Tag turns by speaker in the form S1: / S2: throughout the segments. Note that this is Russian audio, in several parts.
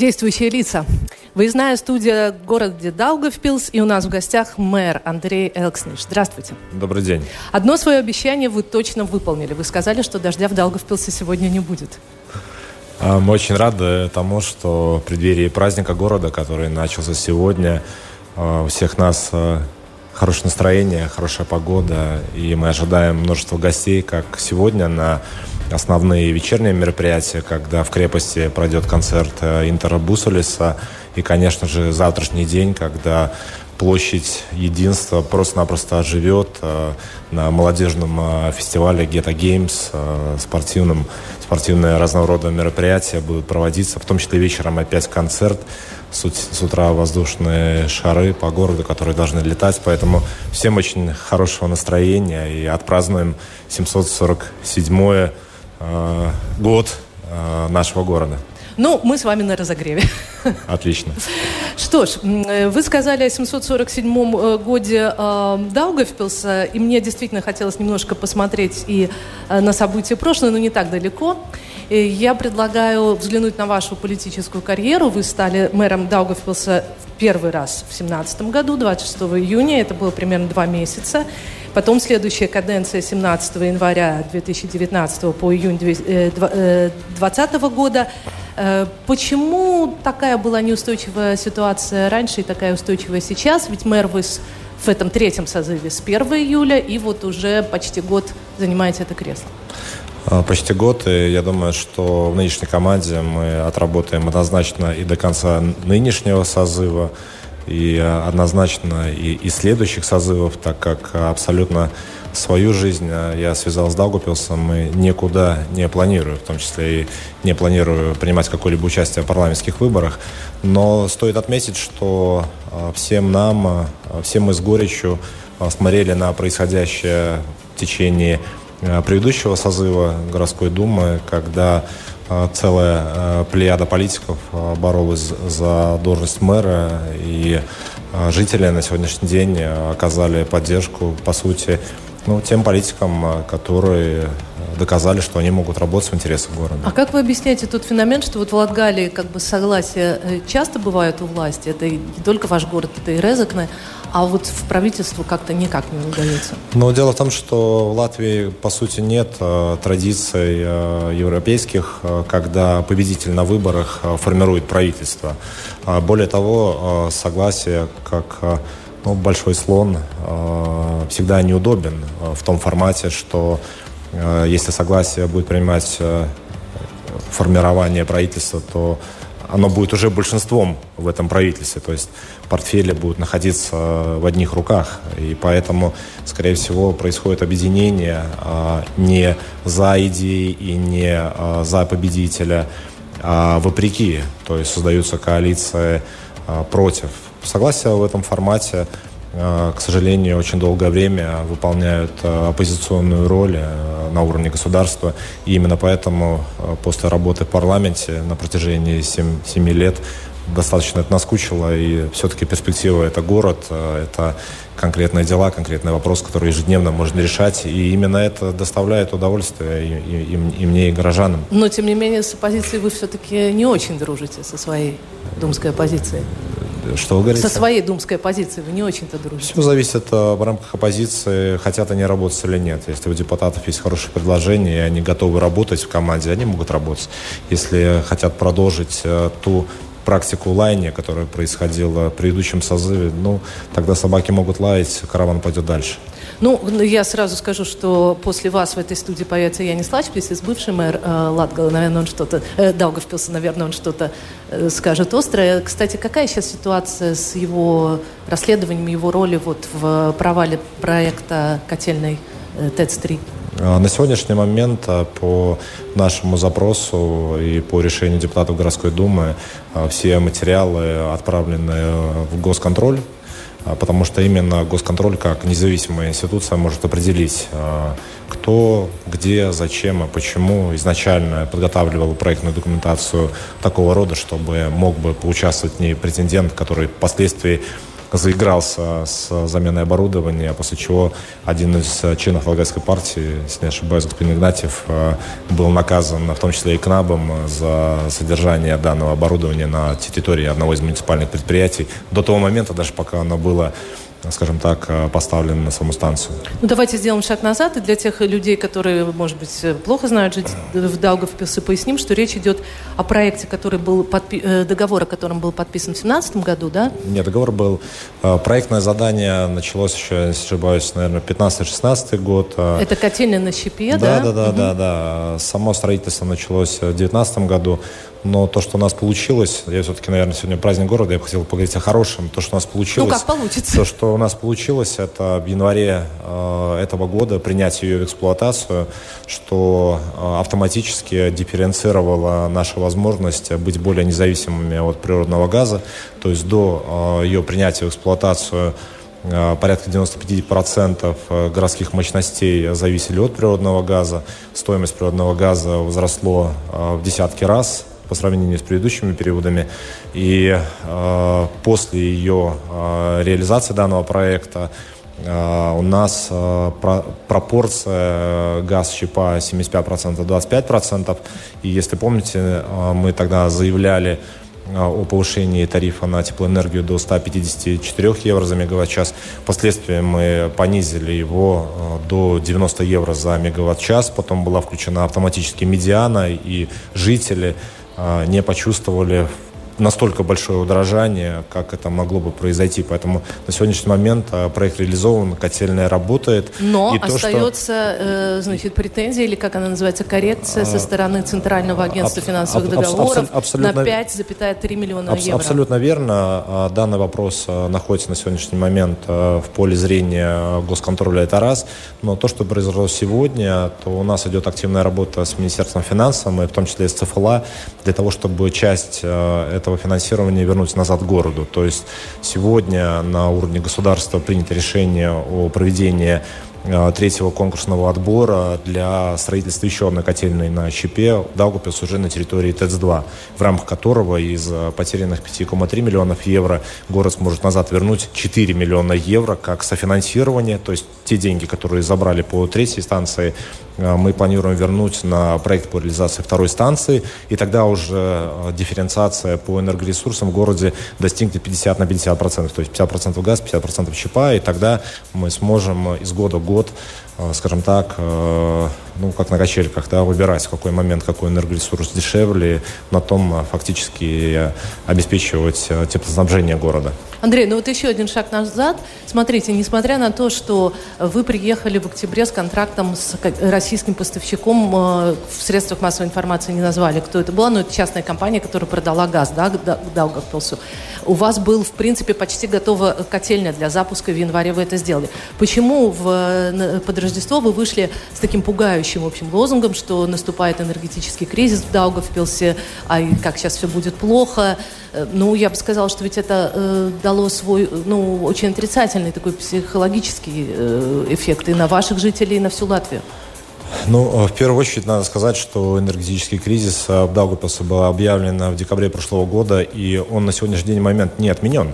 S1: Действующие лица. Выездная студия города Даугавпилс, и у нас в гостях мэр Андрей Элксниш. Здравствуйте.
S2: Добрый день.
S1: Одно свое обещание вы точно выполнили. Вы сказали, что дождя в Даугавпилсе сегодня не будет.
S2: А, мы очень рады тому, что в преддверии праздника города, который начался сегодня, а, у всех нас а, хорошее настроение, хорошая погода, и мы ожидаем множество гостей, как сегодня на основные вечерние мероприятия, когда в крепости пройдет концерт э, Интера Бусулиса, и, конечно же, завтрашний день, когда площадь единства просто-напросто оживет э, на молодежном э, фестивале Geta Games, спортивном, спортивные разного мероприятия будут проводиться, в том числе вечером опять концерт, с, с утра воздушные шары по городу, которые должны летать, поэтому всем очень хорошего настроения и отпразднуем 747-е э, год э, нашего города.
S1: Ну, мы с вами на разогреве.
S2: Отлично.
S1: Что ж, вы сказали о 747 э, годе э, Даугавпилса, и мне действительно хотелось немножко посмотреть и э, на события прошлого, но не так далеко. И я предлагаю взглянуть на вашу политическую карьеру. Вы стали мэром Даугавпилса в первый раз в 2017 году, 26 июня. Это было примерно два месяца. Потом следующая каденция 17 января 2019 по июнь 2020 э, года. Э, почему такая была неустойчивая ситуация раньше и такая устойчивая сейчас? Ведь мэр вы в этом третьем созыве с 1 июля и вот уже почти год занимаете это кресло.
S2: А, почти год, и я думаю, что в нынешней команде мы отработаем однозначно и до конца нынешнего созыва и э, однозначно и, и следующих созывов, так как абсолютно свою жизнь э, я связал с Даугупилсом и никуда не планирую, в том числе и не планирую принимать какое-либо участие в парламентских выборах. Но стоит отметить, что э, всем нам, всем мы с горечью смотрели на происходящее в течение предыдущего созыва городской думы, когда целая а, плеяда политиков а, боролась за должность мэра, и жители на сегодняшний день оказали поддержку, по сути, ну, тем политикам, которые доказали, что они могут работать в интересах города.
S1: А как вы объясняете тот феномен, что вот в Латгалии как бы согласия э, часто бывают у власти, это не только ваш город, это и Резакне, а вот в правительству как-то никак не удается.
S2: Но дело в том, что в Латвии, по сути, нет э, традиций э, европейских, когда победитель на выборах формирует правительство. А более того, согласие как ну, большой слон э, всегда неудобен э, в том формате, что если согласие будет принимать э, формирование правительства, то оно будет уже большинством в этом правительстве. То есть портфели будут находиться в одних руках. И поэтому, скорее всего, происходит объединение а, не за идеи и не за победителя, а вопреки. То есть создаются коалиции против. Согласие в этом формате к сожалению, очень долгое время выполняют оппозиционную роль на уровне государства. И именно поэтому после работы в парламенте на протяжении 7, 7 лет достаточно это наскучило, и все-таки перспектива – это город, э, это конкретные дела, конкретный вопрос, который ежедневно можно решать, и именно это доставляет удовольствие и, и, и мне, и горожанам.
S1: Но, тем не менее, с оппозицией вы все-таки не очень дружите со своей думской оппозицией.
S2: Что вы говорите?
S1: Со своей думской оппозицией вы не очень-то дружите.
S2: Все зависит э, в рамках оппозиции, хотят они работать или нет. Если у депутатов есть хорошие предложения, и они готовы работать в команде, они могут работать. Если хотят продолжить э, ту практику лаяния, которая происходила в предыдущем созыве, ну, тогда собаки могут лаять, караван пойдет дальше.
S1: Ну, я сразу скажу, что после вас в этой студии появится Янис Лачписис, бывший мэр э, Латгала, наверное, он что-то, э, Даугавпилса, наверное, он что-то э, скажет острое. Кстати, какая сейчас ситуация с его расследованием, его роли вот в провале проекта котельной э, ТЭЦ-3?
S2: На сегодняшний момент по нашему запросу и по решению депутатов городской думы все материалы отправлены в госконтроль потому что именно госконтроль как независимая институция может определить, кто, где, зачем и почему изначально подготавливал проектную документацию такого рода, чтобы мог бы поучаствовать в ней претендент, который впоследствии заигрался с заменой оборудования, после чего один из членов Волгоградской партии, если не ошибаюсь, господин Игнатьев, э, был наказан, в том числе и КНАБом, за содержание данного оборудования на территории одного из муниципальных предприятий. До того момента, даже пока оно было скажем так, э, поставлен на саму станцию.
S1: Ну, давайте сделаем шаг назад. И для тех людей, которые, может быть, плохо знают жить в Даугавпилсе, поясним, что речь идет о проекте, который был подпи... Э, договор, о котором был подписан в 2017 году, да?
S2: Нет, договор был... Э, проектное задание началось еще, если ошибаюсь, наверное, 15-16 год.
S1: Это котельная на щепе,
S2: да? Да, да, да, угу. да, да. Само строительство началось в 2019 году. Но то, что у нас получилось, я все-таки, наверное, сегодня праздник города, я бы хотел поговорить о хорошем. То, что у нас получилось...
S1: Ну, как получится.
S2: То, что у нас получилось, это в январе э, этого года принять ее в эксплуатацию, что э, автоматически дифференцировало нашу возможность быть более независимыми от природного газа. То есть до э, ее принятия в эксплуатацию э, порядка 95% э, городских мощностей зависели от природного газа. Стоимость природного газа возросло э, в десятки раз по сравнению с предыдущими периодами. И э, после ее э, реализации данного проекта э, у нас э, про, пропорция газ-щепа 75% 25%. И если помните, мы тогда заявляли о повышении тарифа на теплоэнергию до 154 евро за мегаватт-час. Впоследствии мы понизили его до 90 евро за мегаватт-час. Потом была включена автоматически медиана, и жители не почувствовали настолько большое удорожание, как это могло бы произойти. Поэтому на сегодняшний момент а, проект реализован, котельная работает.
S1: Но и остается, что... э, значит, претензия, или как она называется, коррекция а, со стороны Центрального агентства аб, финансовых аб, договоров абсолютно, на 5,3 миллиона аб, евро.
S2: Абсолютно верно. А, данный вопрос находится на сегодняшний момент в поле зрения госконтроля, это раз. Но то, что произошло сегодня, то у нас идет активная работа с Министерством финансов, и в том числе с ЦФЛА, для того, чтобы часть этого этого финансирования вернуть назад городу. То есть сегодня на уровне государства принято решение о проведении третьего конкурсного отбора для строительства еще одной котельной на Щепе Даугупилс уже на территории ТЭЦ-2, в рамках которого из э, потерянных 5,3 миллионов евро город сможет назад вернуть 4 миллиона евро как софинансирование, то есть те деньги, которые забрали по третьей станции, э, мы планируем вернуть на проект по реализации второй станции, и тогда уже дифференциация по энергоресурсам в городе достигнет 50 на 50 процентов, то есть 50 процентов газ, 50 процентов щепа, и тогда мы сможем из года в год, э, скажем так, э, ну, как на качельках, да, выбирать, в какой момент какой энергоресурс дешевле, на том э, фактически обеспечивать теплоснабжение города.
S1: Андрей, ну вот еще один шаг назад. Смотрите, несмотря на то, что вы приехали в октябре с контрактом с российским поставщиком, в средствах массовой информации не назвали, кто это была, но это частная компания, которая продала газ, да, Даугавпилсу. У вас был, в принципе, почти готова котельня для запуска, в январе вы это сделали. Почему в, под Рождество вы вышли с таким пугающим, в общем, лозунгом, что наступает энергетический кризис в Даугавпилсе, а как сейчас все будет плохо? Э, ну, я бы сказала, что ведь это э, дало свой, ну, очень отрицательный такой психологический э, эффект и на ваших жителей, и на всю Латвию.
S2: Ну, в первую очередь надо сказать, что энергетический кризис в Даугавпилсе был объявлен в декабре прошлого года, и он на сегодняшний день момент не отменен.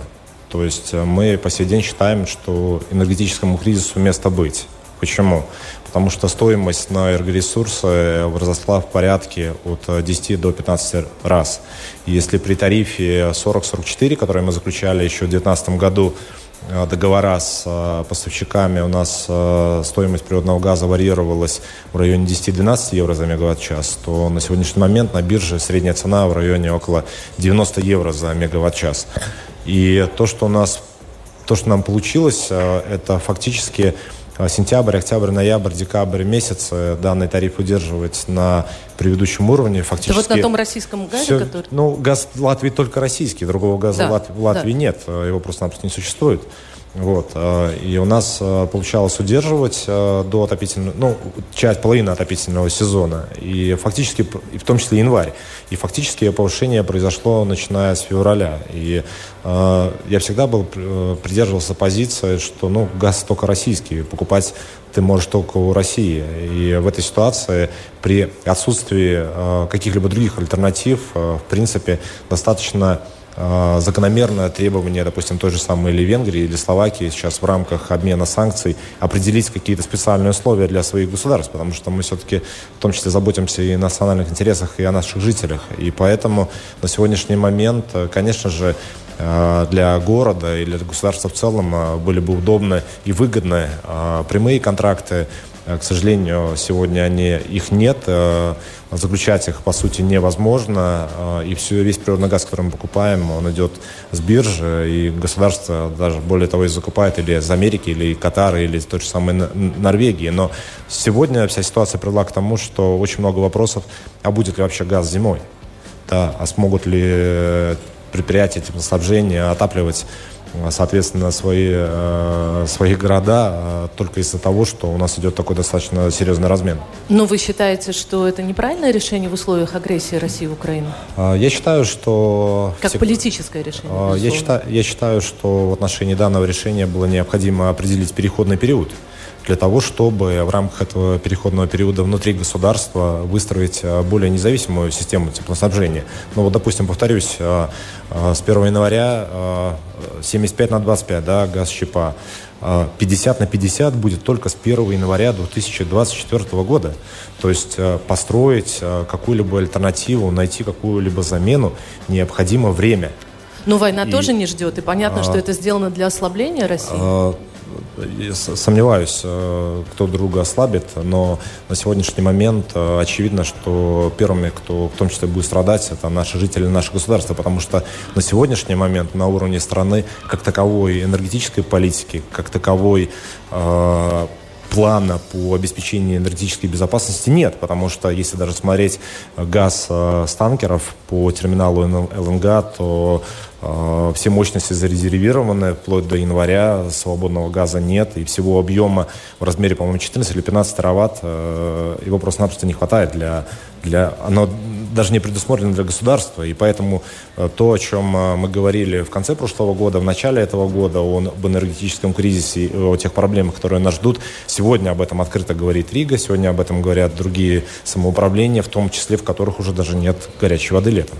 S2: То есть мы по сей день считаем, что энергетическому кризису место быть. Почему? Потому что стоимость на энергоресурсы возросла в порядке от 10 до 15 раз. Если при тарифе 40-44, который мы заключали еще в 2019 году, Э, договора с э, поставщиками у нас э, стоимость природного газа варьировалась в районе 10-12 евро за мегаватт-час, то на сегодняшний момент на бирже средняя цена в районе около 90 евро за мегаватт-час. И то, что у нас, то, что нам получилось, это фактически сентябрь, октябрь, ноябрь, декабрь месяц данный тариф удерживать на предыдущем уровне. Фактически,
S1: Это вот на том российском газе, все, который...
S2: Ну, газ Латвии только российский, другого газа да, в Латвии, в Латвии да. нет, его просто-напросто не существует. Вот. И у нас получалось удерживать до отопительного, ну, часть, половины отопительного сезона. И фактически, и в том числе январь. И фактически повышение произошло начиная с февраля. И э, я всегда был, придерживался позиции, что ну, газ только российский, покупать ты можешь только у России. И в этой ситуации при отсутствии э, каких-либо других альтернатив, э, в принципе, достаточно э, закономерное требование, допустим, той же самой или Венгрии, или Словакии сейчас в рамках обмена санкций определить какие-то специальные условия для своих государств, потому что мы все-таки в том числе заботимся и о национальных интересах, и о наших жителях. И поэтому на сегодняшний момент, конечно же, Э, для города или для государства в целом э, были бы удобны и выгодны э, прямые контракты. К сожалению, сегодня они, их нет. Заключать их, по сути, невозможно. И все, весь природный газ, который мы покупаем, он идет с биржи. И государство даже, более того, и закупает или из Америки, или Катара, или из той же самой Норвегии. Но сегодня вся ситуация привела к тому, что очень много вопросов, а будет ли вообще газ зимой? Да, а смогут ли предприятия теплоснабжения отапливать соответственно, свои, э, свои города э, только из-за того, что у нас идет такой достаточно серьезный размен.
S1: Но вы считаете, что это неправильное решение в условиях агрессии России в Украину?
S2: А, я считаю, что...
S1: Как политическое решение,
S2: а, я считаю, я считаю, что в отношении данного решения было необходимо определить переходный период для того, чтобы в рамках этого переходного периода внутри государства выстроить э, более независимую систему теплоснабжения. Ну вот, допустим, повторюсь, э, э, с 1 января 75 на 25, да, газ щепа, 50 на 50 будет только с 1 января 2024 года. То есть построить какую-либо альтернативу, найти какую-либо замену необходимо время.
S1: Но война и, тоже не ждет, и понятно, а, что это сделано для ослабления России. А,
S2: сомневаюсь, э, кто друга ослабит, но на сегодняшний момент э, очевидно, что первыми, кто в том числе будет страдать, это наши жители нашего государства, потому что на сегодняшний момент на уровне страны как таковой энергетической политики, как таковой э, плана по обеспечению энергетической безопасности нет, потому что если даже смотреть газ э, с танкеров по терминалу ЛНГ, то э, все мощности зарезервированы вплоть до января, свободного газа нет, и всего объема в размере, по-моему, 14 или 15 тераватт э, его просто-напросто не хватает для, для... Оно даже не предусмотрено для государства. И поэтому э, то, о чем э, мы говорили в конце прошлого года, в начале этого года, о, об энергетическом кризисе, о тех проблемах, которые нас ждут, сегодня об этом открыто говорит Рига, сегодня об этом говорят другие самоуправления, в том числе в которых уже даже нет горячей воды летом.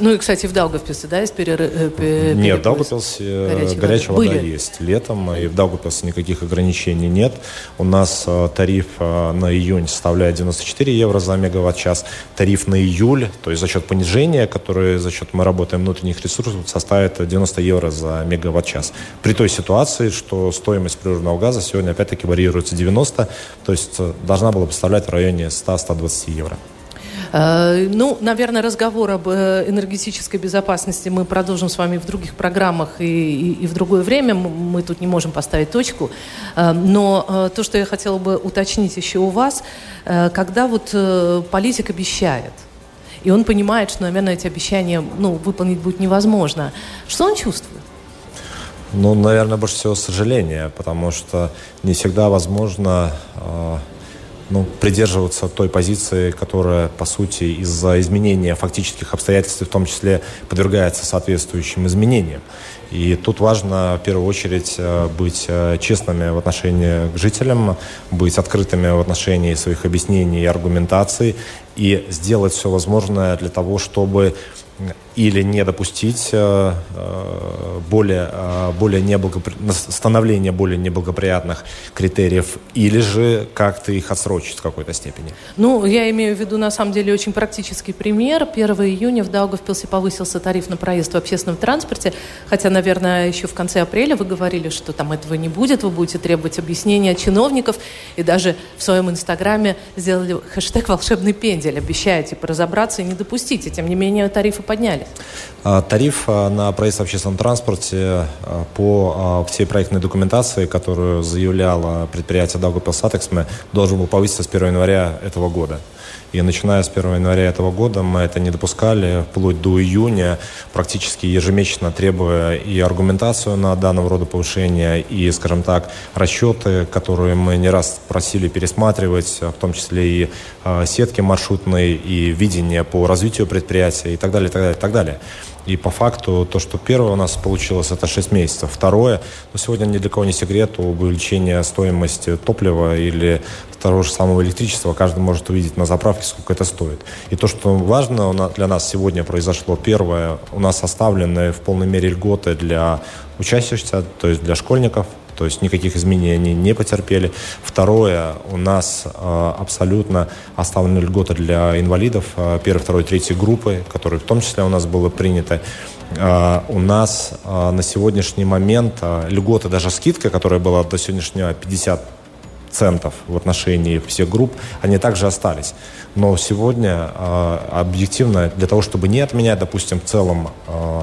S1: Ну и, кстати, в Даугавпилсе, да, есть перерыв? Э.
S2: Нет, в Даугавпилсе э, горячая, горячая вода Были? есть летом, и в Даугавпилсе никаких ограничений нет. У нас э, тариф на июнь составляет 94 евро за мегаватт-час. Тариф на июль, то есть за счет понижения, которое за счет мы работаем внутренних ресурсов, составит 90 евро за мегаватт-час. При той ситуации, что стоимость природного газа сегодня опять-таки варьируется 90, то есть должна была представлять в районе 100-120 евро.
S1: Э, ну, наверное, разговор об э, энергетической безопасности мы продолжим с вами в других программах и, и, и в другое время. Мы тут не можем поставить точку. Э, но то, что я хотела бы уточнить еще у вас, когда вот политик обещает, и он понимает, что, наверное, эти обещания ну, выполнить будет невозможно, что он чувствует?
S2: Ну, наверное, больше всего сожаление, потому что не всегда возможно ну, придерживаться той позиции, которая, по сути, из-за изменения фактических обстоятельств, в том числе, подвергается соответствующим изменениям. И тут важно, в первую очередь, э, быть э, честными в отношении к жителям, быть открытыми в отношении своих объяснений и аргументаций, и сделать все возможное для того, чтобы или не допустить э, э, более, э, более неблагопри... становления более неблагоприятных критериев, или же как-то их отсрочить в какой-то степени?
S1: Ну, я имею в виду, на самом деле, очень практический пример. 1 июня в Даугавпилсе повысился тариф на проезд в общественном транспорте, хотя, наверное, еще в конце апреля вы говорили, что там этого не будет, вы будете требовать объяснения от чиновников, и даже в своем инстаграме сделали хэштег «волшебный пендель», обещая, типа, разобраться и не допустить, и тем не менее тарифы подняли.
S2: А, тариф а, на проезд в общественном транспорте а, по всей проектной документации, которую заявляло предприятие Даугавпилс Сатексме, должен был повыситься с 1 января этого года. И начиная с 1 января этого года мы это не допускали вплоть до июня, практически ежемесячно требуя и аргументацию на данного рода повышение, и, скажем так, расчеты, которые мы не раз просили пересматривать, в том числе и э, сетки маршрутные, и видение по развитию предприятия и так далее, и так далее, и так далее. И по факту то, что первое у нас получилось, это 6 месяцев. Второе, ну, сегодня ни для кого не секрет, увеличение стоимости топлива или того же самого электричества каждый может увидеть на заправке, сколько это стоит. И то, что важно для нас сегодня произошло, первое, у нас оставлены в полной мере льготы для учащихся, то есть для школьников, то есть никаких изменений не потерпели. Второе, у нас э, абсолютно оставлены льготы для инвалидов э, первой, второй, третьей группы, которые в том числе у нас было принято. Э, у нас на сегодняшний момент льготы, даже скидка, которая была до сегодняшнего 50 центов в отношении всех групп, они также остались. Но сегодня э, объективно для того, чтобы не отменять, допустим, в целом э,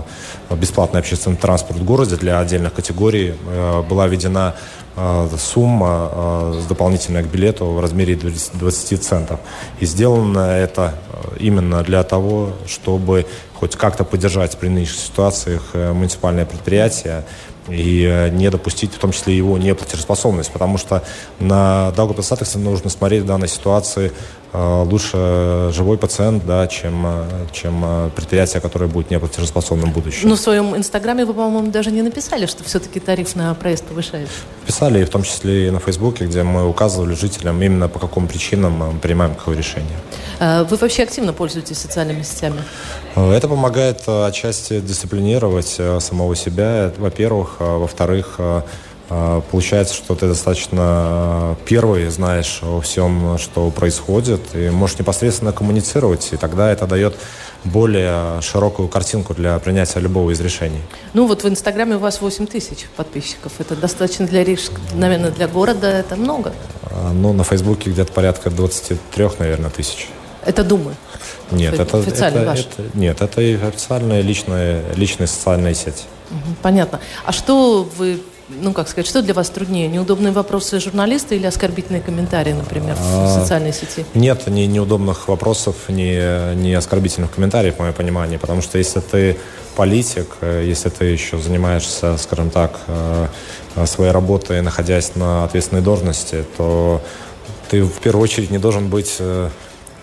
S2: бесплатный общественный транспорт в городе для отдельных категорий, э, была введена э, сумма э, с дополнительной к билету в размере 20 центов. И сделано это именно для того, чтобы хоть как-то поддержать при нынешних ситуациях муниципальное предприятие, и не допустить в том числе его неплатежеспособность, потому что на Даугавпилс нужно смотреть в данной ситуации Э, лучше живой пациент, да, чем, э, чем э, предприятие, которое будет неплатежеспособным в будущем.
S1: Но ну, в своем инстаграме вы, по-моему, даже не написали, что все-таки тариф на проезд повышается.
S2: Писали, в том числе и на Фейсбуке, где мы указывали жителям именно по каким причинам мы принимаем какое решение.
S1: Вы вообще активно пользуетесь социальными сетями?
S2: Это помогает отчасти дисциплинировать самого себя, во-первых. Во-вторых, получается, что ты достаточно а, первый знаешь о всем, что происходит, и можешь непосредственно коммуницировать, и тогда это дает более широкую картинку для принятия любого из решений.
S1: Ну вот в Инстаграме у вас 8 тысяч подписчиков. Это достаточно для Рижска, наверное, для города это много.
S2: А, ну, на Фейсбуке где-то порядка 23, наверное, тысяч.
S1: Это Думы?
S2: Нет, это, это, это, это, нет, это официальная личная, личная социальная сеть.
S1: Понятно. А что вы ну, как сказать, что для вас труднее? Неудобные вопросы журналиста или оскорбительные комментарии, например, в а, социальной сети?
S2: Нет, ни неудобных вопросов, ни, ни оскорбительных комментариев, в моем понимании. Потому что если ты политик, э, если ты еще занимаешься, скажем так, э, своей работой, находясь на ответственной должности, то ты в первую очередь не должен быть э,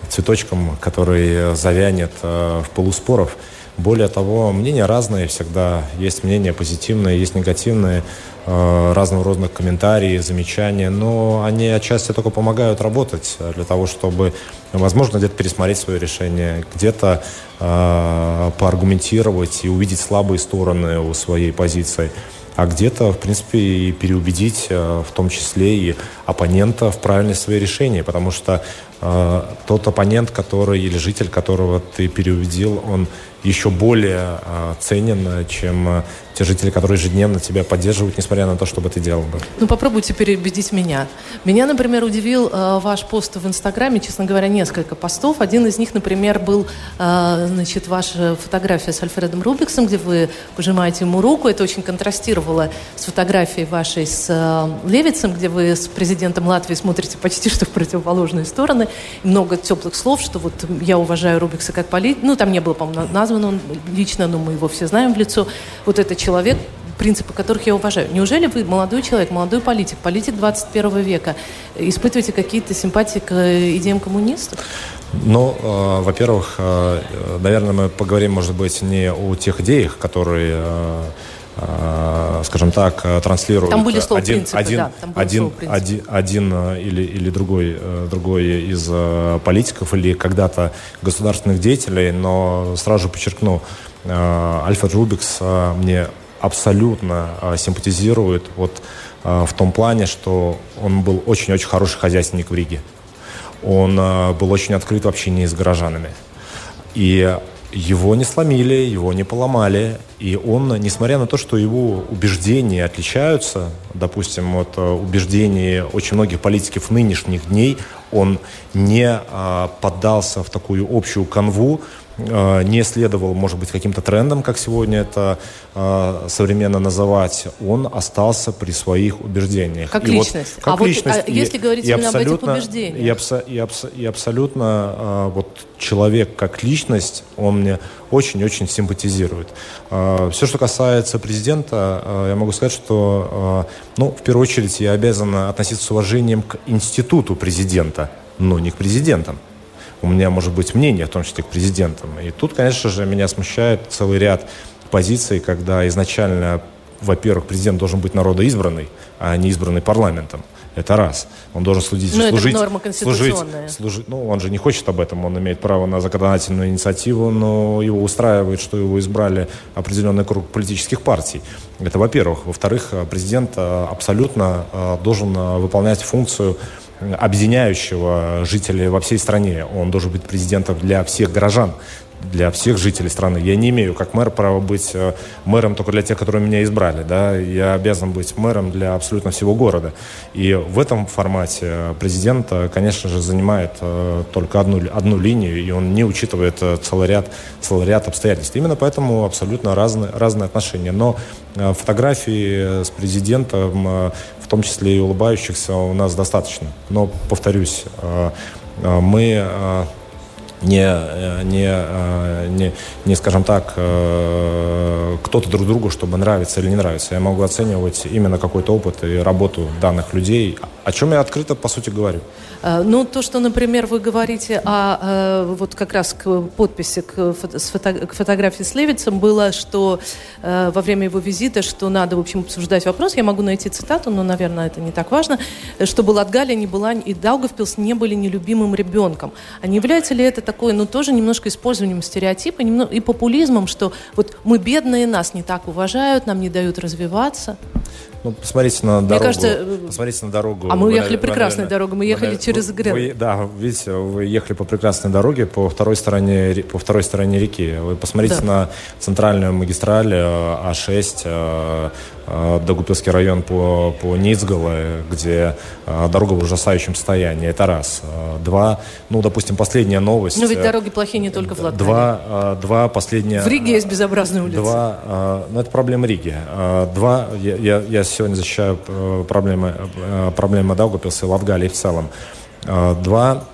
S2: цветочком, который завянет в полуспоров. Более того, мнения разные всегда. Есть мнения позитивные, есть негативные. Э, разного рода комментарии, замечания, но они отчасти только помогают работать для того, чтобы, возможно, где-то пересмотреть свое решение, где-то э, поаргументировать и увидеть слабые стороны у своей позиции а где-то, в принципе, и переубедить, э, в том числе и оппонента в правильность своих решений, потому что э, тот оппонент, который или житель, которого ты переубедил, он еще более э, ценен, чем э, те жители, которые ежедневно тебя поддерживают, несмотря на то, что бы ты делал бы.
S1: Ну, попробуйте переубедить меня. Меня, например, удивил э, ваш пост в Инстаграме, честно говоря, несколько постов. Один из них, например, был, э, значит, ваша фотография с Альфредом Рубиксом, где вы пожимаете ему руку. Это очень контрастировало с фотографией вашей с э, Левицем, где вы с президентом Латвии смотрите почти что в противоположные стороны. Много теплых слов, что вот я уважаю Рубикса как политика. Ну, там не было, по-моему, назван он лично, но мы его все знаем в лицо. Вот это человек, принципы которых я уважаю. Неужели вы, молодой человек, молодой политик, политик 21 века, испытываете какие-то симпатии к идеям коммунистов?
S2: Ну, э, во-первых, э, наверное, мы поговорим, может быть, не о тех идеях, которые э, э скажем так, э, транслируют
S1: там были один, принципы,
S2: один,
S1: да,
S2: там один, один, один э, или, или другой, другой из политиков или когда-то государственных деятелей, но сразу же подчеркну, Альфред Рубикс мне абсолютно симпатизирует вот в том плане, что он был очень-очень хороший хозяйственник в Риге. Он был очень открыт в общении с горожанами. И его не сломили, его не поломали. И он, несмотря на то, что его убеждения отличаются, допустим, от э, убеждений очень многих политиков нынешних дней, он не а, поддался в такую общую канву, не следовал, может быть, каким-то трендам, как сегодня это э, современно называть, он остался при своих убеждениях.
S1: Как и личность.
S2: Вот, как
S1: а
S2: личность.
S1: Вот, а если говорить и именно об этих убеждениях? И,
S2: абсо, и, абсо, и абсолютно э, вот человек как личность, он мне очень-очень симпатизирует. Э, все, что касается президента, э, я могу сказать, что, э, ну, в первую очередь, я обязан относиться с уважением к институту президента, но не к президентам у меня может быть мнение, в том числе к президентам. И тут, конечно же, меня смущает целый ряд позиций, когда изначально, во-первых, президент должен быть народоизбранный, а не избранный парламентом. Это раз. Он должен следить,
S1: Но
S2: служить,
S1: это норма
S2: служить, служить. Ну, он же не хочет об этом, он имеет право на законодательную инициативу, но его устраивает, что его избрали определенный круг политических партий. Это во-первых. Во-вторых, президент э, абсолютно э, должен э, выполнять функцию объединяющего жителей во всей стране. Он должен быть президентом для всех горожан для всех жителей страны. Я не имею, как мэр, права быть э, мэром только для тех, которые меня избрали. Да? Я обязан быть мэром для абсолютно всего города. И в этом формате президент, конечно же, занимает э, только одну, одну линию, и он не учитывает э, целый ряд, целый ряд обстоятельств. Именно поэтому абсолютно разные, разные отношения. Но фотографии с президентом том числе и улыбающихся, у нас достаточно. Но, повторюсь, э, э, мы э, не, не, не, не, скажем так, кто-то друг другу, чтобы нравится или не нравится. Я могу оценивать именно какой-то опыт и работу данных людей, о чем я открыто, по сути, говорю.
S1: Ну, то, что, например, вы говорите о, вот как раз к подписи к, фото, к фотографии с Левицем было, что во время его визита, что надо, в общем, обсуждать вопрос. Я могу найти цитату, но, наверное, это не так важно, чтобы Латгалия не была и Даугавпилс не были нелюбимым ребенком. А не является ли это такой, ну, тоже немножко использованием стереотипа и популизмом, что вот мы бедные, нас не так уважают, нам не дают развиваться?
S2: Ну, посмотрите на дорогу. Мне кажется, э, посмотрите на дорогу.
S1: А мы вы, ехали прекрасной дорогой, мы ехали вы, через Грен.
S2: да, видите, вы ехали по прекрасной дороге по второй стороне, по второй стороне реки. Вы посмотрите да. на центральную магистраль э, А6, э, Дагупилский район по, по Ницгало, где дорога в ужасающем состоянии. Это раз. Два, ну, допустим, последняя новость.
S1: Но ведь дороги плохие не только в Латвии.
S2: Два, два последние...
S1: В Риге есть безобразные улицы.
S2: Два, ну, это проблема Риги. Два, я, я, я сегодня защищаю э, проблемы, э, проблемы Даугапилса и Латгалии в целом. Э, два,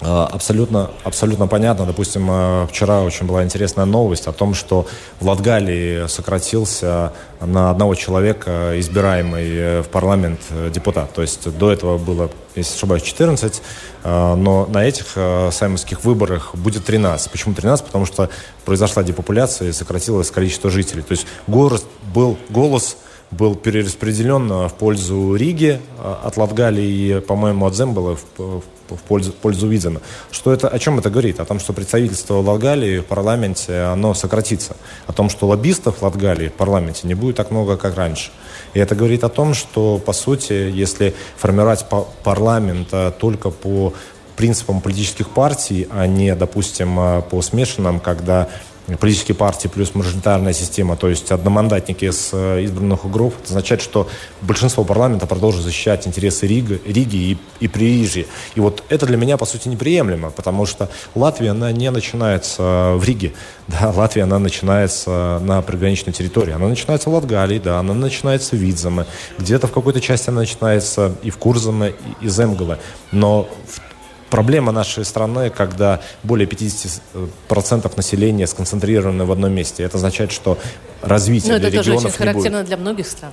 S2: Абсолютно, абсолютно понятно. Допустим, вчера очень была интересная новость о том, что в Латгалии сократился на одного человека избираемый в парламент депутат. То есть до этого было, если ошибаюсь, 14, но на этих саймовских выборах будет 13. Почему 13? Потому что произошла депопуляция и сократилось количество жителей. То есть голос был голос был перераспределен в пользу Риги а, от Латгалии и, по-моему, от Зембала в, в, пользу, в пользу Видзена. Что это, о чем это говорит? О том, что представительство Латгалии в парламенте, оно сократится. О том, что лоббистов Латгалии в парламенте не будет так много, как раньше. И это говорит о том, что, по сути, если формировать парламент только по принципам политических партий, а не, допустим, а, по смешанным, когда политические партии плюс мажоритарная система, то есть одномандатники с э, избранных округов, это означает, что большинство парламента продолжит защищать интересы Риги, Риги и, и Пририжья. И вот это для меня, по сути, неприемлемо, потому что Латвия, она не начинается в Риге, да, Латвия, она начинается на приграничной территории, она начинается в Латгалии, да, она начинается в Видзаме, где-то в какой-то части она начинается и в Курзаме, и, и Земгале, но в проблема нашей страны, когда более 50% населения сконцентрировано в одном месте. Это означает, что развитие
S1: Но
S2: для
S1: это
S2: регионов
S1: тоже очень характерно
S2: будет.
S1: для многих стран.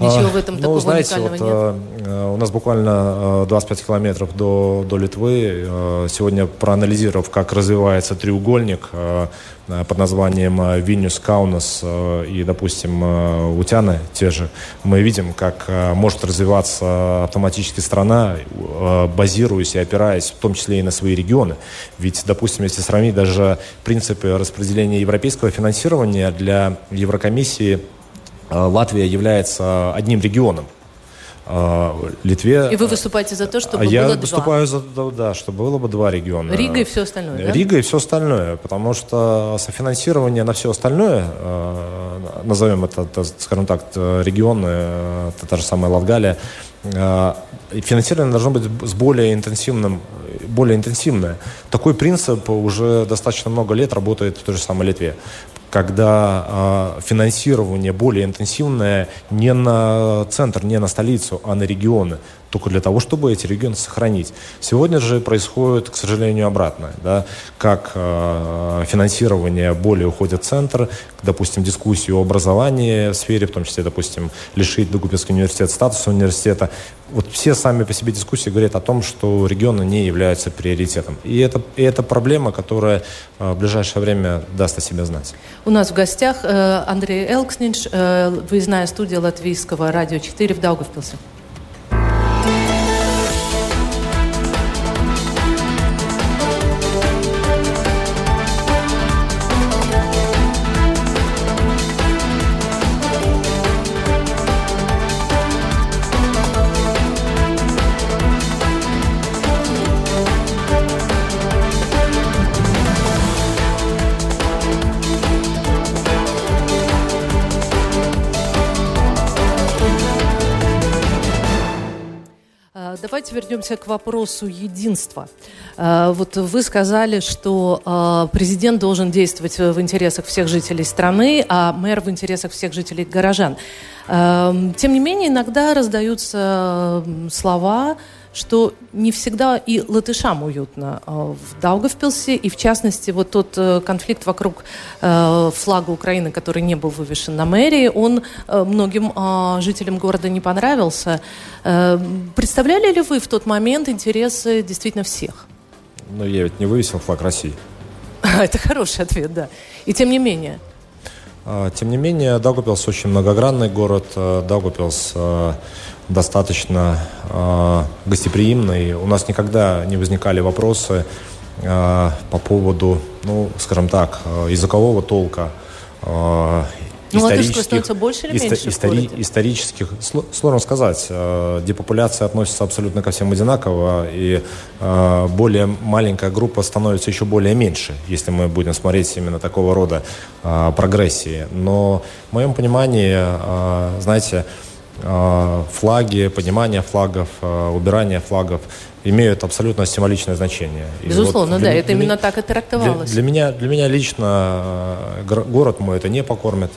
S1: Ничего в этом
S2: ну,
S1: такого
S2: знаете,
S1: уникального
S2: вот,
S1: нет.
S2: Э, у нас буквально 25 э, километров до, до Литвы. Э, сегодня проанализировав, как развивается треугольник под названием Вильнюс, Каунас и, допустим, Утяны те же, мы видим, как может развиваться автоматически страна, базируясь и опираясь в том числе и на свои регионы. Ведь, допустим, если сравнить даже принципы распределения европейского финансирования для Еврокомиссии – Латвия является одним регионом. Литве...
S1: И вы выступаете за то, чтобы
S2: я
S1: было
S2: выступаю за да, чтобы было бы два региона.
S1: Рига и все остальное, да?
S2: Рига и все остальное, потому что софинансирование на все остальное, назовем это, скажем так, регионы, это та же самая Латгалия, финансирование должно быть с более интенсивным, более интенсивное. Такой принцип уже достаточно много лет работает в той же самой Литве когда э, финансирование более интенсивное не на центр, не на столицу, а на регионы только для того, чтобы эти регионы сохранить. Сегодня же происходит, к сожалению, обратное. Да? Как э, финансирование более уходит в центр, допустим, дискуссии о образовании в сфере, в том числе, допустим, лишить Дагупинский университет статуса университета. Вот все сами по себе дискуссии говорят о том, что регионы не являются приоритетом. И это, и это проблема, которая э, в ближайшее время даст о себе знать.
S1: У нас в гостях э, Андрей Элкснич, э, выездная студия Латвийского радио 4 в Даугавпилсе. Давайте вернемся к вопросу единства. Э, вот вы сказали, что э, президент должен действовать в интересах всех жителей страны, а мэр в интересах всех жителей горожан. Эм, тем не менее, иногда раздаются слова, что не всегда и латышам уютно э, в Даугавпилсе, и в частности вот тот э, конфликт вокруг э, флага Украины, который не был вывешен на мэрии, он многим жителям города не понравился. Представляли ли вы в тот момент интересы действительно всех?
S2: Ну, я ведь не вывесил флаг России.
S1: Это хороший ответ, да. И тем не менее.
S2: А, тем не менее, Даугавпилс очень многогранный город. Даугавпилс достаточно э, гостеприимный. У нас никогда не возникали вопросы э, по поводу, ну, скажем так, э, языкового толка.
S1: Э, ну, исторических, становится больше или меньше
S2: истори, исторических, сложно сказать. Э, депопуляция относится абсолютно ко всем одинаково, и э, более маленькая группа становится еще более меньше, если мы будем смотреть именно такого рода э, прогрессии. Но в моем понимании, знаете, Э, флаги, поднимание флагов, э, убирание флагов имеют абсолютно символичное значение.
S1: Безусловно, вот для, да, это для, именно так и трактовалось.
S2: Для, для, меня, для меня лично э, город мой это не покормит,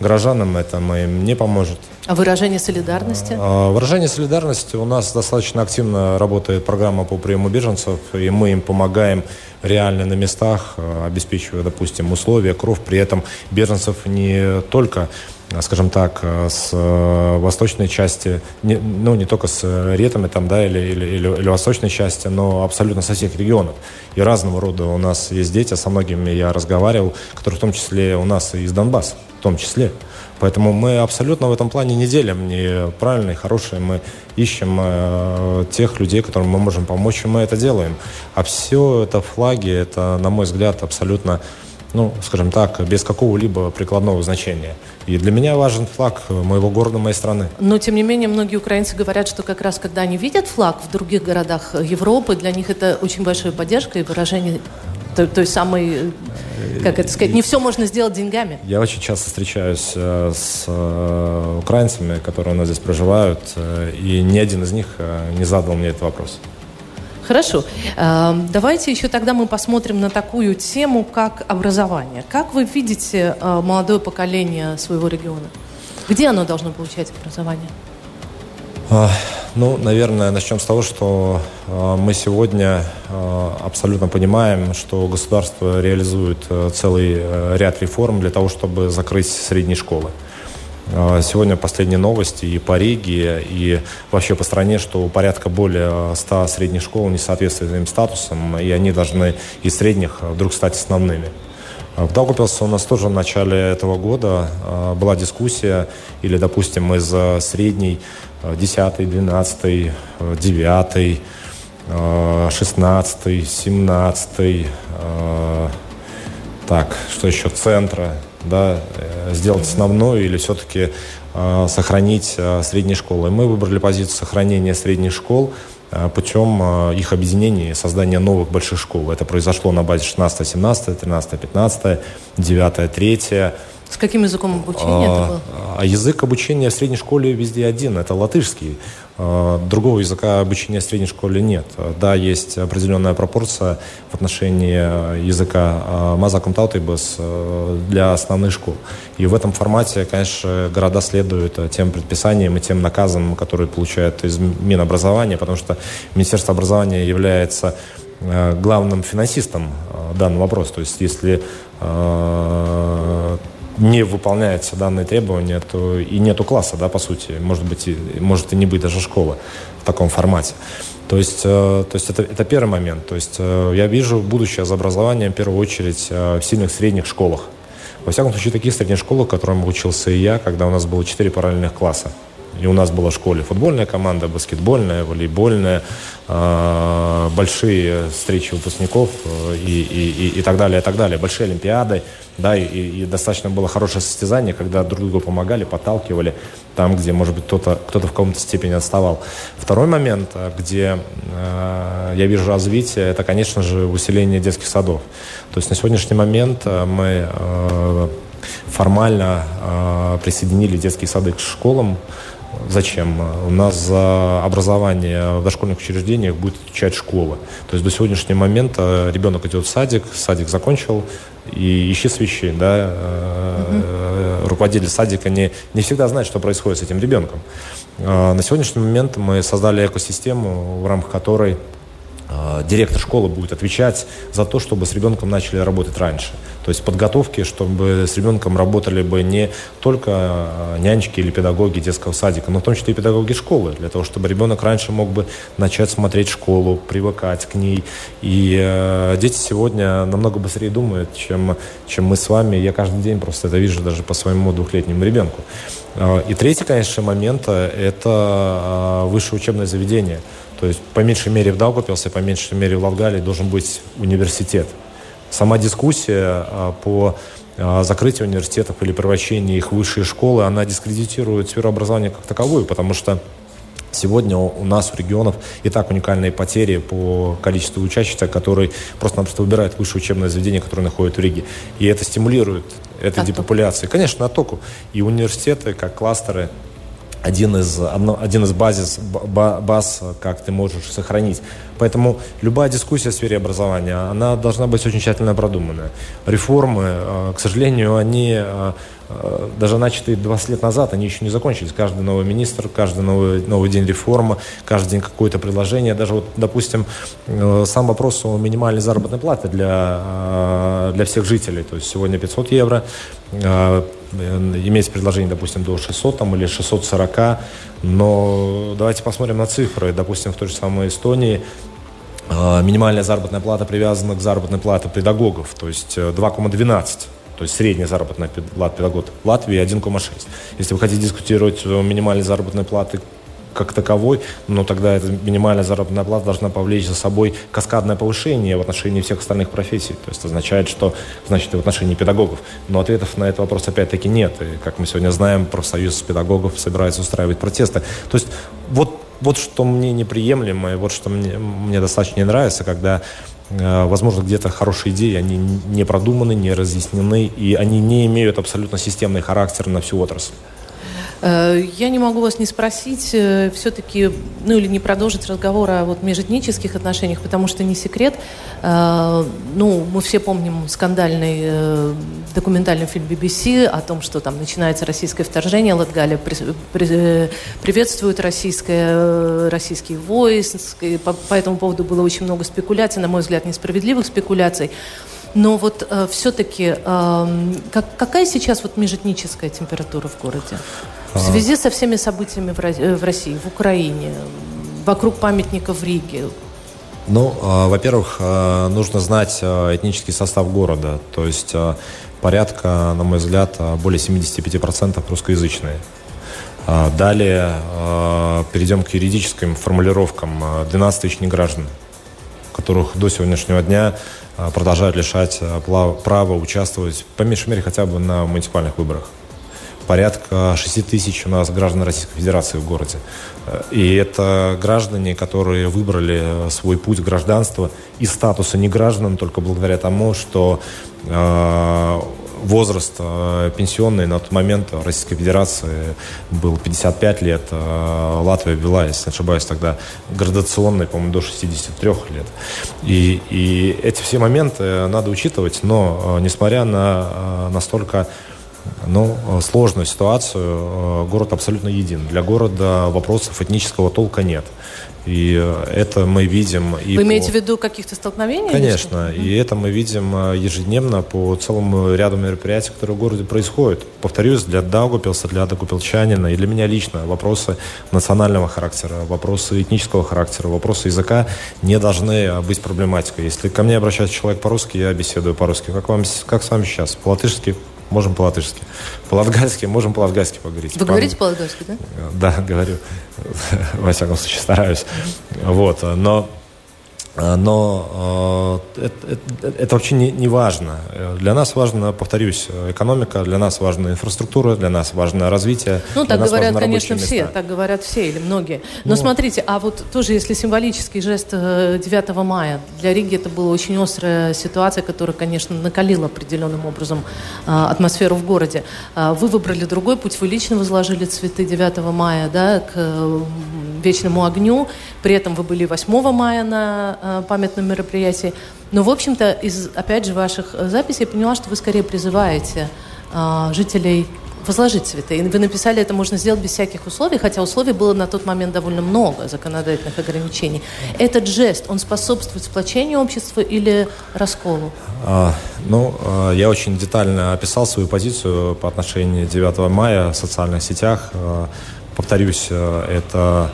S2: горожанам это моим не поможет.
S1: А выражение солидарности?
S2: Выражение солидарности у нас достаточно активно работает программа по приему беженцев, и мы им помогаем реально на местах, обеспечивая, допустим, условия, кровь. При этом беженцев не только скажем так, э, с э, восточной части, не, ну, не только с ретами там, да, или, или, или, или восточной части, но абсолютно со всех регионов. И разного рода у нас есть дети, со многими я разговаривал, которые в том числе у нас из Донбасса, в том числе. Поэтому мы абсолютно в этом плане не делим не правильные, хорошие. Мы ищем э, тех людей, которым мы можем помочь, и мы это делаем. А все это флаги, это, на мой взгляд, абсолютно ну, скажем так, без какого-либо прикладного значения. И для меня важен флаг моего города, моей страны.
S1: Но, тем не менее, многие украинцы говорят, что как раз когда они видят флаг в других городах Европы, для них это очень большая поддержка и выражение той, той самой, как это сказать, не все можно сделать деньгами.
S2: Я очень часто встречаюсь э, с э, украинцами, которые у нас здесь проживают, э, и ни один из них не задал мне этот вопрос.
S1: Хорошо. Эм, давайте еще тогда мы посмотрим на такую тему, как образование. Как вы видите э, молодое поколение своего региона? Где оно должно получать образование?
S2: А, ну, наверное, начнем с того, что э, мы сегодня э, абсолютно понимаем, что государство реализует целый ряд реформ для того, чтобы закрыть средние школы. А, сегодня последние новости и по Риге, и вообще по стране, что порядка более 100 средних школ не соответствуют своим статусам, и они должны из средних вдруг стать основными. А, в Даугавпилсе у нас тоже в начале этого года а, была дискуссия, или, допустим, из средней 10, 12, 9, 16, 17, так, что еще, центра, да, сделать основной или все-таки сохранить средние школы. Мы выбрали позицию сохранения средних школ путем их объединения и создания новых больших школ. Это произошло на базе 16, 17, 13, 15, 9, 3,
S1: с каким языком обучения а, это было?
S2: А язык обучения в средней школе везде один, это латышский. А, другого языка обучения в средней школе нет. Да, есть определенная пропорция в отношении языка а, мазаком таутайбас для основных школ. И в этом формате, конечно, города следуют тем предписаниям и тем наказам, которые получают из Минобразования, потому что Министерство образования является а, главным финансистом данного вопроса. То есть если не выполняются данные требования, то и нету класса, да, по сути. Может быть, и, может и не быть даже школы в таком формате. То есть, э, то есть это, это первый момент. То есть э, я вижу будущее за образованием в первую очередь э, в сильных средних школах. Во всяком случае, таких средних школах, в которых учился и я, когда у нас было четыре параллельных класса. И у нас была в школе футбольная команда, баскетбольная, волейбольная, э, большие встречи выпускников э, и, и, и, и так далее, и так далее. Большие олимпиады, да, и, и достаточно было хорошее состязание, когда друг другу помогали, подталкивали там, где, может быть, кто-то кто в каком-то степени отставал. Второй момент, э, где э, я вижу развитие, это, конечно же, усиление детских садов. То есть на сегодняшний момент э, мы э, формально э, присоединили детские сады к школам, Зачем? У нас за образование в дошкольных учреждениях будет отвечать школа. То есть до сегодняшнего момента ребенок идет в садик, садик закончил, и ищи свищи. Да? Угу. Руководитель садика не, не всегда знает, что происходит с этим ребенком. Э, на сегодняшний момент мы создали экосистему, в рамках которой директор школы будет отвечать за то, чтобы с ребенком начали работать раньше. То есть подготовки, чтобы с ребенком работали бы не только а, нянечки или педагоги детского садика, но в том числе и педагоги школы, для того, чтобы ребенок раньше мог бы начать смотреть школу, привыкать к ней. И э, дети сегодня намного быстрее думают, чем, чем мы с вами. Я каждый день просто это вижу даже по своему двухлетнему ребенку. А, и третий, конечно, момент э, – это высшее учебное заведение. То есть, по меньшей мере в Даугавпилсе, по меньшей мере в Латгалии должен быть университет. Сама дискуссия а, по а, закрытию университетов или превращению их в высшие школы, она дискредитирует сферу образования как таковую, потому что Сегодня у нас, у регионов, и так уникальные потери по количеству учащихся, которые просто-напросто выбирают высшее учебное заведение, которое находится в Риге. И это стимулирует этой депопуляции. Конечно, оттоку. И университеты, как кластеры, один из, один из базис, баз, как ты можешь сохранить. Поэтому любая дискуссия в сфере образования, она должна быть очень тщательно продуманная. Реформы, э, к сожалению, они э, э, даже начатые 20 лет назад, они еще не закончились. Каждый новый министр, каждый новый, новый день реформы, каждый день какое-то предложение. Даже вот, допустим, сам вопрос о минимальной заработной плате для, для всех жителей. То есть сегодня 500 евро, имеется предложение, допустим, до 600 там, или 640, но давайте посмотрим на цифры. Допустим, в той же самой Эстонии а, минимальная заработная плата привязана к заработной плате педагогов, то есть 2,12. Э, то есть средняя заработная плата педагогов в Латвии 1,6. Если вы хотите дискутировать о минимальной заработной платы как таковой, но тогда эта минимальная заработная плата должна повлечь за собой каскадное повышение в отношении всех остальных профессий. То есть означает, что значит и в отношении педагогов. Но ответов на этот вопрос опять-таки нет. И, как мы сегодня знаем, профсоюз педагогов собирается устраивать протесты. То есть вот, вот что мне неприемлемо, и вот что мне, мне достаточно не нравится, когда э, возможно, где-то хорошие идеи, они не продуманы, не разъяснены, и они не имеют абсолютно системный характер на всю отрасль.
S1: Э, я не могу вас не спросить э, все-таки, ну или не продолжить разговор о вот межэтнических отношениях, потому что не секрет. Э, ну, мы все помним скандальный документальный фильм BBC о том, что там начинается российское вторжение, Латгалия при, при, приветствует российское, российский войск. По, по этому поводу было очень много спекуляций, на мой взгляд, несправедливых спекуляций. Но вот э, все-таки э, как, какая сейчас вот межэтническая температура в городе? В а. связи со всеми событиями в, э, в России, в Украине, вокруг памятника в Риге,
S2: ну, э, во-первых, э, нужно знать этнический состав города. То есть порядка, на мой взгляд, более 75% русскоязычные. Далее перейдем к юридическим формулировкам. 12 тысяч неграждан которых до сегодняшнего дня продолжают лишать права участвовать, по меньшей мере, хотя бы на муниципальных выборах порядка 6 тысяч у нас граждан Российской Федерации в городе. И это граждане, которые выбрали свой путь гражданства и статуса не граждан только благодаря тому, что э, возраст э, пенсионный на тот момент в Российской Федерации был 55 лет. Э, Латвия ввела, если не ошибаюсь, тогда градационный, по-моему, до 63 лет. И, и эти все моменты надо учитывать, но э, несмотря на настолько ну, сложную ситуацию, город абсолютно един. Для города вопросов этнического толка нет. И э, это мы видим...
S1: И Вы по... имеете в виду каких-то столкновений?
S2: Конечно. И это мы видим э, ежедневно по целому ряду мероприятий, которые в городе происходят. Повторюсь, для Даугупилса, для Даугупилчанина и для меня лично вопросы национального характера, вопросы этнического характера, вопросы языка не должны э, быть проблематикой. Если ко мне обращается человек по-русски, я беседую по-русски. Как, вам, как с вами сейчас? По-латышски? Можем по-латышски. По-латгальски можем по-латгальски поговорить.
S1: Вы говорите по-латгальски, да?
S2: Да, говорю. Во всяком случае, стараюсь. Вот, но но э, это, это, это вообще не, не важно. Для нас важно, повторюсь, экономика, для нас важна инфраструктура, для нас важно развитие.
S1: Ну, так говорят, конечно, все, так говорят все или многие. Но ну, смотрите, а вот тоже, если символический жест 9 э, мая, для Риги это была очень острая ситуация, которая, конечно, накалила определенным образом э, атмосферу в городе. Вы выбрали другой путь, вы лично возложили цветы 9 мая да, к вечному огню, при этом вы были 8 мая на э, памятном мероприятии. Но, в общем-то, из, опять же, ваших записей я поняла, что вы скорее призываете э, жителей возложить цветы. И вы написали, это можно сделать без всяких условий, хотя условий было на тот момент довольно много, законодательных ограничений. Этот жест, он способствует сплочению общества или расколу?
S2: А, ну, а, я очень детально описал свою позицию по отношению 9 мая в социальных сетях. А, повторюсь, это Э,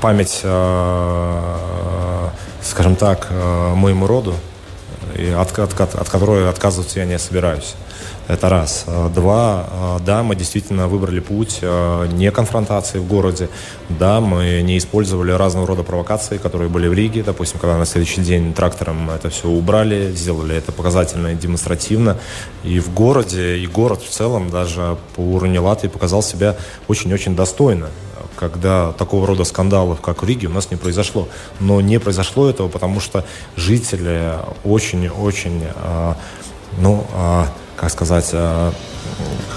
S2: память, э, скажем так, э, моему роду, от, от, от которой отказываться я не собираюсь. Это раз. Два, да, мы действительно выбрали путь не конфронтации в городе. Да, мы не использовали разного рода провокации, которые были в Риге. Допустим, когда на следующий день трактором это все убрали, сделали это показательно и демонстративно. И в городе, и город в целом даже по уровню Латвии показал себя очень-очень достойно когда такого рода скандалов, как в Риге, у нас не произошло. Но не произошло этого, потому что жители очень-очень, а, ну, а, как сказать, а,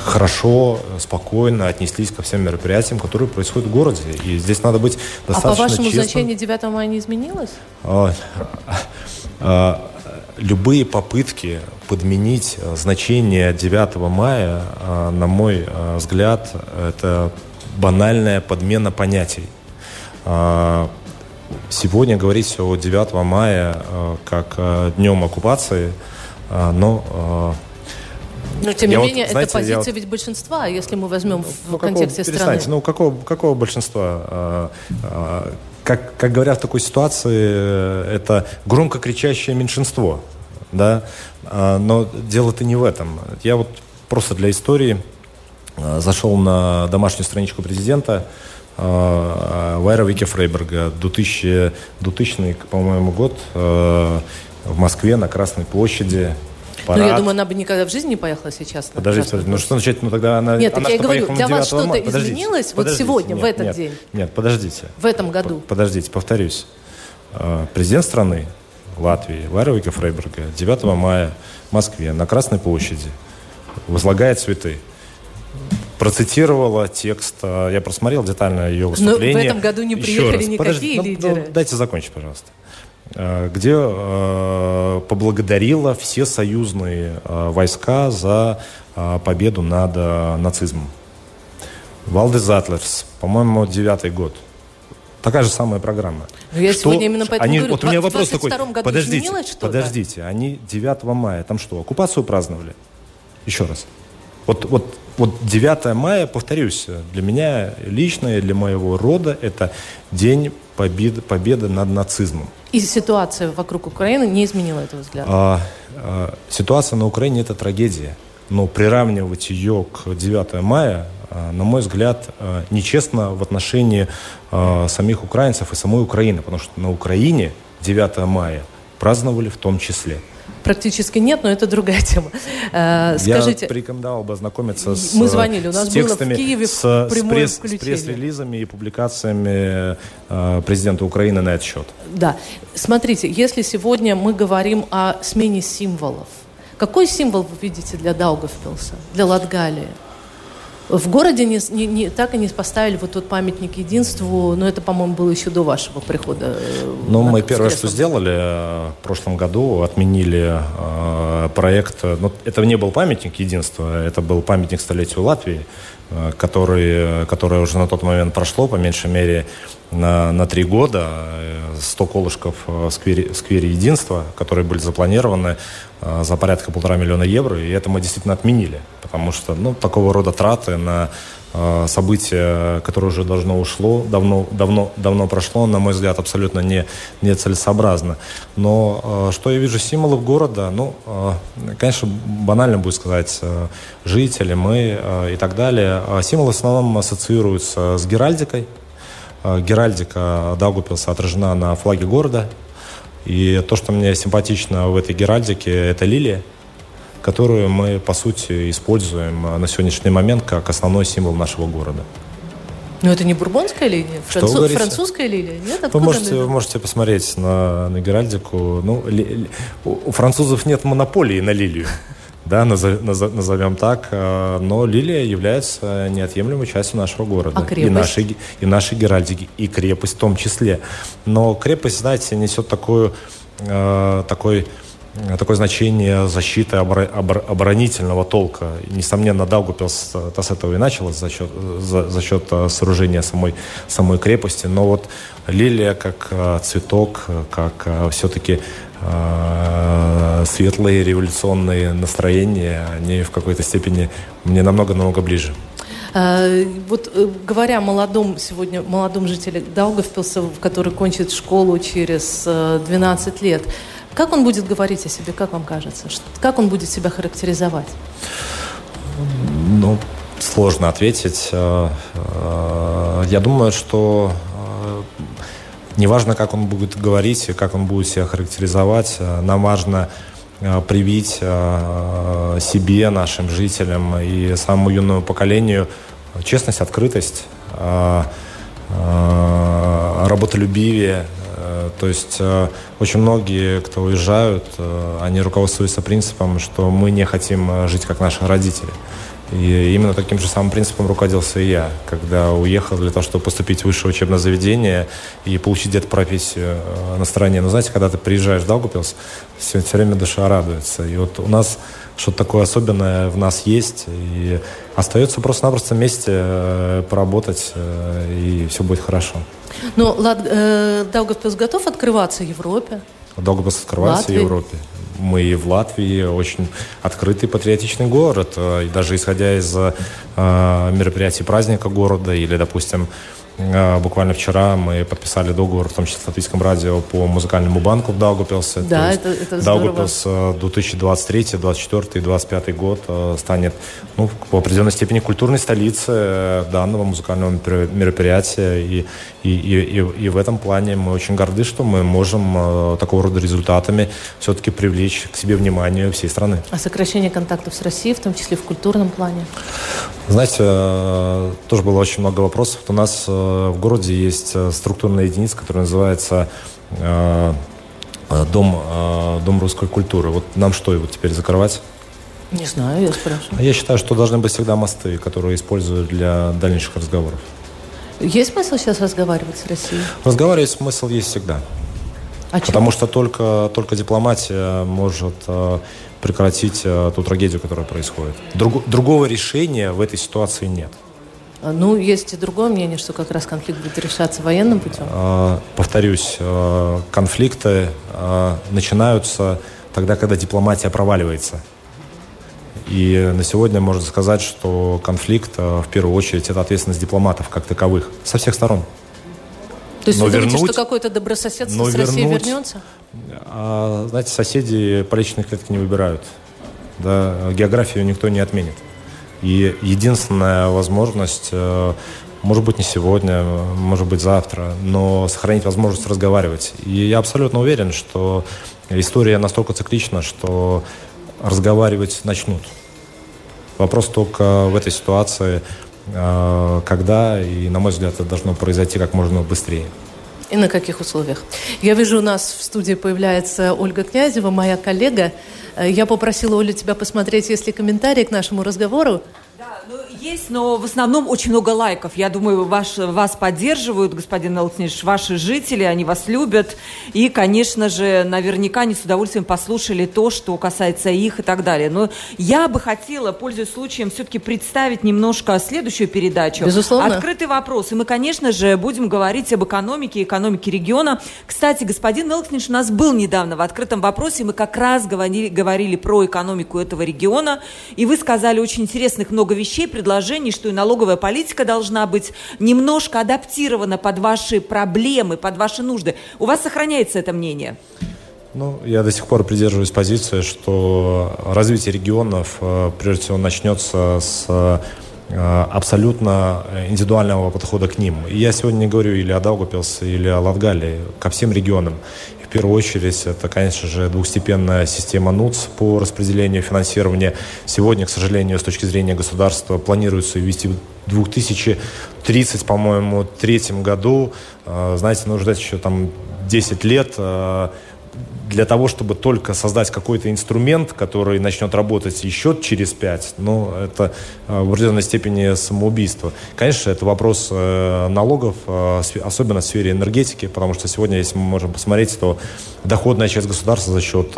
S2: хорошо, спокойно отнеслись ко всем мероприятиям, которые происходят в городе. И здесь надо быть достаточно А
S1: по вашему
S2: честным.
S1: значению 9 мая не изменилось?
S2: любые попытки подменить значение 9 мая, на мой взгляд, это банальная подмена понятий. А, сегодня говорить о 9 мая а, как днем оккупации, а, но
S1: но, тем не менее, вот, знаете, это позиция вот... ведь большинства, если мы возьмем в ну, контексте какого, страны.
S2: Ну, какого, какого большинства? Как, как говорят в такой ситуации, это громко кричащее меньшинство. Да? Но дело-то не в этом. Я вот просто для истории Э, зашел на домашнюю страничку президента Вайра Вики Фрейберга, 2000, 2000 по-моему, год э, в Москве на Красной площади.
S1: Парад. Ну, я думаю, она бы никогда в жизни не поехала сейчас.
S2: Подождите, подождите, ну что значит, ну тогда она...
S1: Нет, она так я говорю, для вас что-то изменилось вот сегодня, нет, в этот
S2: нет,
S1: день?
S2: Нет, подождите.
S1: В этом году?
S2: Подождите, повторюсь. Президент страны Латвии Вайра Вики Фрейберга 9 мая в Москве на Красной площади возлагает цветы процитировала текст. А, я просмотрел детально ее выступление.
S1: Но в этом году не приехали никакие Подожди, ну, лидеры.
S2: Ну, дайте закончить, пожалуйста а, где э, поблагодарила все союзные э, войска за э, победу над нацизмом. Валдес Затлерс, по-моему, девятый год. Такая же самая программа.
S1: Но я что, сегодня именно поэтому
S2: они,
S1: говорю,
S2: вот у меня вопрос такой,
S1: году
S2: подождите, подождите, они 9 мая, там что, оккупацию праздновали? Еще раз. Вот, вот вот 9 мая, повторюсь, для меня лично и для моего рода это день победы, победы над нацизмом.
S1: И ситуация вокруг Украины не изменила этого взгляда? А,
S2: а, ситуация на Украине это трагедия. Но приравнивать ее к 9 мая, а, на мой взгляд, а, нечестно в отношении а, самих украинцев и самой Украины. Потому что на Украине 9 мая праздновали в том числе
S1: практически нет, но это другая тема.
S2: Э, скажите, Я порекомендовал бы ознакомиться с,
S1: мы звонили, у нас
S2: с текстами,
S1: было в Киеве
S2: с, с, пресс, с пресс-релизами и публикациями э, президента Украины на этот счет.
S1: Да. Смотрите, если сегодня мы говорим о смене символов, какой символ вы видите для Даугавпилса, для Латгалии? В городе не, не, не, так и не поставили вот тот памятник единству, но это, по-моему, было еще до вашего прихода.
S2: Э, ну, мы первое, что сделали э, в прошлом году, отменили э, проект. Но это не был памятник единства, это был памятник столетию Латвии, э, который, которое уже на тот момент прошло, по меньшей мере, на, на три года. 100 колышков в сквере, в сквере единства, которые были запланированы э, за порядка полтора миллиона евро, и это мы действительно отменили потому что ну, такого рода траты на э, событие, которое уже давно ушло, давно, давно, давно прошло, на мой взгляд, абсолютно не, не целесообразно. Но э, что я вижу символов города, ну, э, конечно, банально будет сказать, э, жители, мы э, и так далее. А символы в основном ассоциируются с геральдикой. Э, геральдика Даугупилса отражена на флаге города. И то, что мне симпатично в этой геральдике, это лилия которую мы, по сути, используем а, на сегодняшний момент как основной символ нашего города.
S1: Но это не бурбонская лилия? Француз,
S2: Что
S1: французская лилия? Нет?
S2: Откуда вы можете, вы можете посмотреть на, на Геральдику. Ну, ли, ли, у французов нет монополии на лилию, да, назовем так, а, но лилия является неотъемлемой частью нашего города.
S1: А крепость?
S2: И нашей, и нашей Геральдики, и крепость в том числе. Но крепость, знаете, несет такую, э, такой Э, такое значение защиты оборонительного толка. Несомненно, Даугупилс -то с этого и началось за счет, за, за счет э, сооружения самой, самой крепости. Но вот лилия как э, цветок, как все-таки светлые революционные настроения, они в какой-то степени мне намного-намного ближе.
S1: Вот говоря молодом сегодня, молодом жителе Даугавпилса, который кончит школу через 12 лет, как он будет говорить о себе, как вам кажется? Как он будет себя характеризовать?
S2: Ну, сложно ответить. Э, э, я думаю, что э, неважно, как он будет говорить и как он будет себя характеризовать, нам важно привить себе, нашим жителям и самому юному поколению честность, открытость, работолюбие, то есть э, очень многие, кто уезжают, э, они руководствуются принципом, что мы не хотим э, жить как наши родители. И именно таким же самым принципом руководился и я, когда уехал для того, чтобы поступить в высшее учебное заведение и получить где-то профессию на стороне. Но знаете, когда ты приезжаешь в Даугупилс, все, все время душа радуется. И вот у нас что-то такое особенное в нас есть, и остается просто-напросто вместе поработать, и все будет хорошо.
S1: Но Лат, э, Даугавпилс готов открываться Европе?
S2: Даугавпилс открывается Латвии. Европе. Мы и в Латвии очень открытый патриотичный город. Э, и даже исходя из э, мероприятий праздника города или, допустим, буквально вчера мы подписали договор, в том числе с Латвийском радио, по музыкальному банку в Даугапилсе.
S1: Да, это, это Даугапилс
S2: 2023, 2024 и 2025 год э, станет ну, в определенной степени культурной столицей э, данного музыкального мероприятия. И, и, и, и в этом плане мы очень горды, что мы можем э, такого рода результатами все-таки привлечь к себе внимание всей страны.
S1: А сокращение контактов с Россией, в том числе в культурном плане?
S2: Знаете, тоже было очень много вопросов. У нас в городе есть э, структурная единица, которая называется э, э, Дом, Дом русской культуры. Вот нам что, его теперь закрывать?
S1: Не знаю, я спрашиваю.
S2: Я считаю, что должны быть всегда мосты, которые используют для дальнейших разговоров.
S1: Есть смысл сейчас разговаривать с Россией?
S2: Разговаривать смысл есть всегда. А Потому что только, только дипломатия может прекратить ту трагедию, которая происходит. Друг, другого решения в этой ситуации нет.
S1: А, ну, есть и другое мнение, что как раз конфликт будет решаться военным путем. А,
S2: повторюсь, а, конфликты начинаются тогда, когда дипломатия проваливается. И на сегодня можно сказать, что конфликт, в первую очередь, это ответственность дипломатов как таковых, со всех сторон.
S1: То есть но вы вернуть, думаете, что какое-то добрососедство с Россией вернуть, вернется?
S2: А, знаете, соседи по личной клетке не выбирают. Да, географию никто не отменит. И единственная возможность э, может быть, не сегодня, может быть, завтра, но сохранить возможность разговаривать. И я абсолютно уверен, что история настолько циклична, что разговаривать начнут. Вопрос только в этой ситуации, э, когда, и, на мой взгляд, это должно произойти как можно быстрее.
S1: И на каких условиях? Я вижу, у нас в студии появляется Ольга Князева, моя коллега. Э, я попросила Олю тебя посмотреть, есть ли комментарии к нашему разговору.
S3: Ну, есть, но в основном очень много лайков. Я думаю, ваш, вас поддерживают, господин Алтниш, ваши жители, они вас любят. И, конечно же, наверняка они с удовольствием послушали то, что касается их и так далее. Но я бы хотела, пользуясь случаем, все-таки представить немножко следующую передачу.
S1: Безусловно.
S3: Открытый вопрос. И мы, конечно же, будем говорить об экономике, экономике региона. Кстати, господин Элкниш у нас был недавно в открытом вопросе. Мы как раз говорили, говорили про экономику этого региона. И вы сказали очень интересных много много вещей, предложений, что и налоговая политика должна быть немножко адаптирована под ваши проблемы, под ваши нужды. У вас сохраняется это мнение?
S2: Ну, я до сих пор придерживаюсь позиции, что развитие регионов, э, прежде всего, начнется с абсолютно индивидуального подхода к ним. И я сегодня не говорю или о Даугапилсе, или о Латгалии, ко всем регионам первую очередь это, конечно же, двухстепенная система НУЦ по распределению финансирования. Сегодня, к сожалению, с точки зрения государства планируется ввести в 2030, по-моему, третьем году. А, знаете, нужно ждать еще там 10 лет для того, чтобы только создать какой-то инструмент, который начнет работать еще через пять, ну, это э, в определенной степени самоубийство. Конечно, это вопрос э, налогов, э, особенно в сфере энергетики, потому что сегодня, если мы можем посмотреть, то доходная часть государства за счет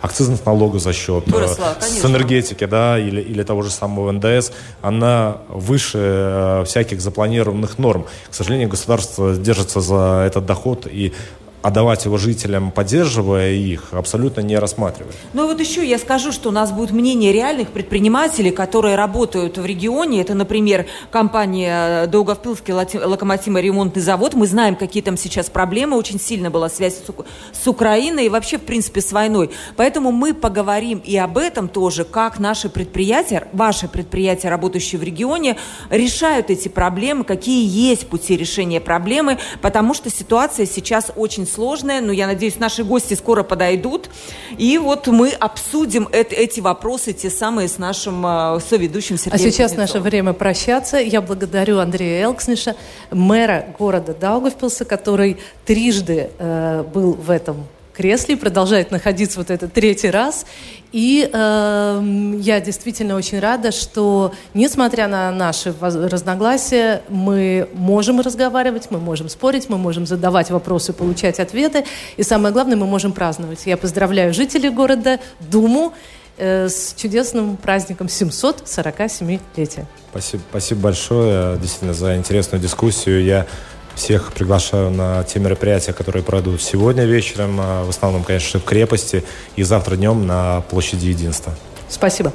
S2: акцизных налогов, за счет Выросла, с энергетики, да, или, или того же самого НДС, она выше всяких запланированных норм. К сожалению, государство держится за этот доход и отдавать его жителям, поддерживая их, абсолютно не рассматривает.
S3: Ну и вот еще я скажу, что у нас будет мнение реальных предпринимателей, которые работают в регионе. Это, например, компания Долговпилский локомотивно-ремонтный завод. Мы знаем, какие там сейчас проблемы. Очень сильно была связь с, с Украиной и вообще, в принципе, с войной. Поэтому мы поговорим и об этом тоже, как наши предприятия, ваши предприятия, работающие в регионе, решают эти проблемы, какие есть пути решения проблемы, потому что ситуация сейчас очень сложная, но я надеюсь, наши гости скоро подойдут. И вот мы обсудим это, эти вопросы, те самые с нашим э, соведущим Сергеем
S1: А сейчас Кузнецовым. наше время прощаться. Я благодарю Андрея Элксниша, мэра города Даугавпилса, который трижды э, был в этом кресле, продолжает находиться вот этот третий раз. И э, я действительно очень рада, что, несмотря на наши разногласия, мы можем разговаривать, мы можем спорить, мы можем задавать вопросы, получать ответы. И самое главное, мы можем праздновать. Я поздравляю жителей города, Думу, э, с чудесным праздником 747-летия.
S2: Спасибо, спасибо большое действительно за интересную дискуссию. Я всех приглашаю на те мероприятия, которые пройдут сегодня вечером, а, в основном, конечно, в крепости, и завтра днем на площади Единства.
S1: Спасибо.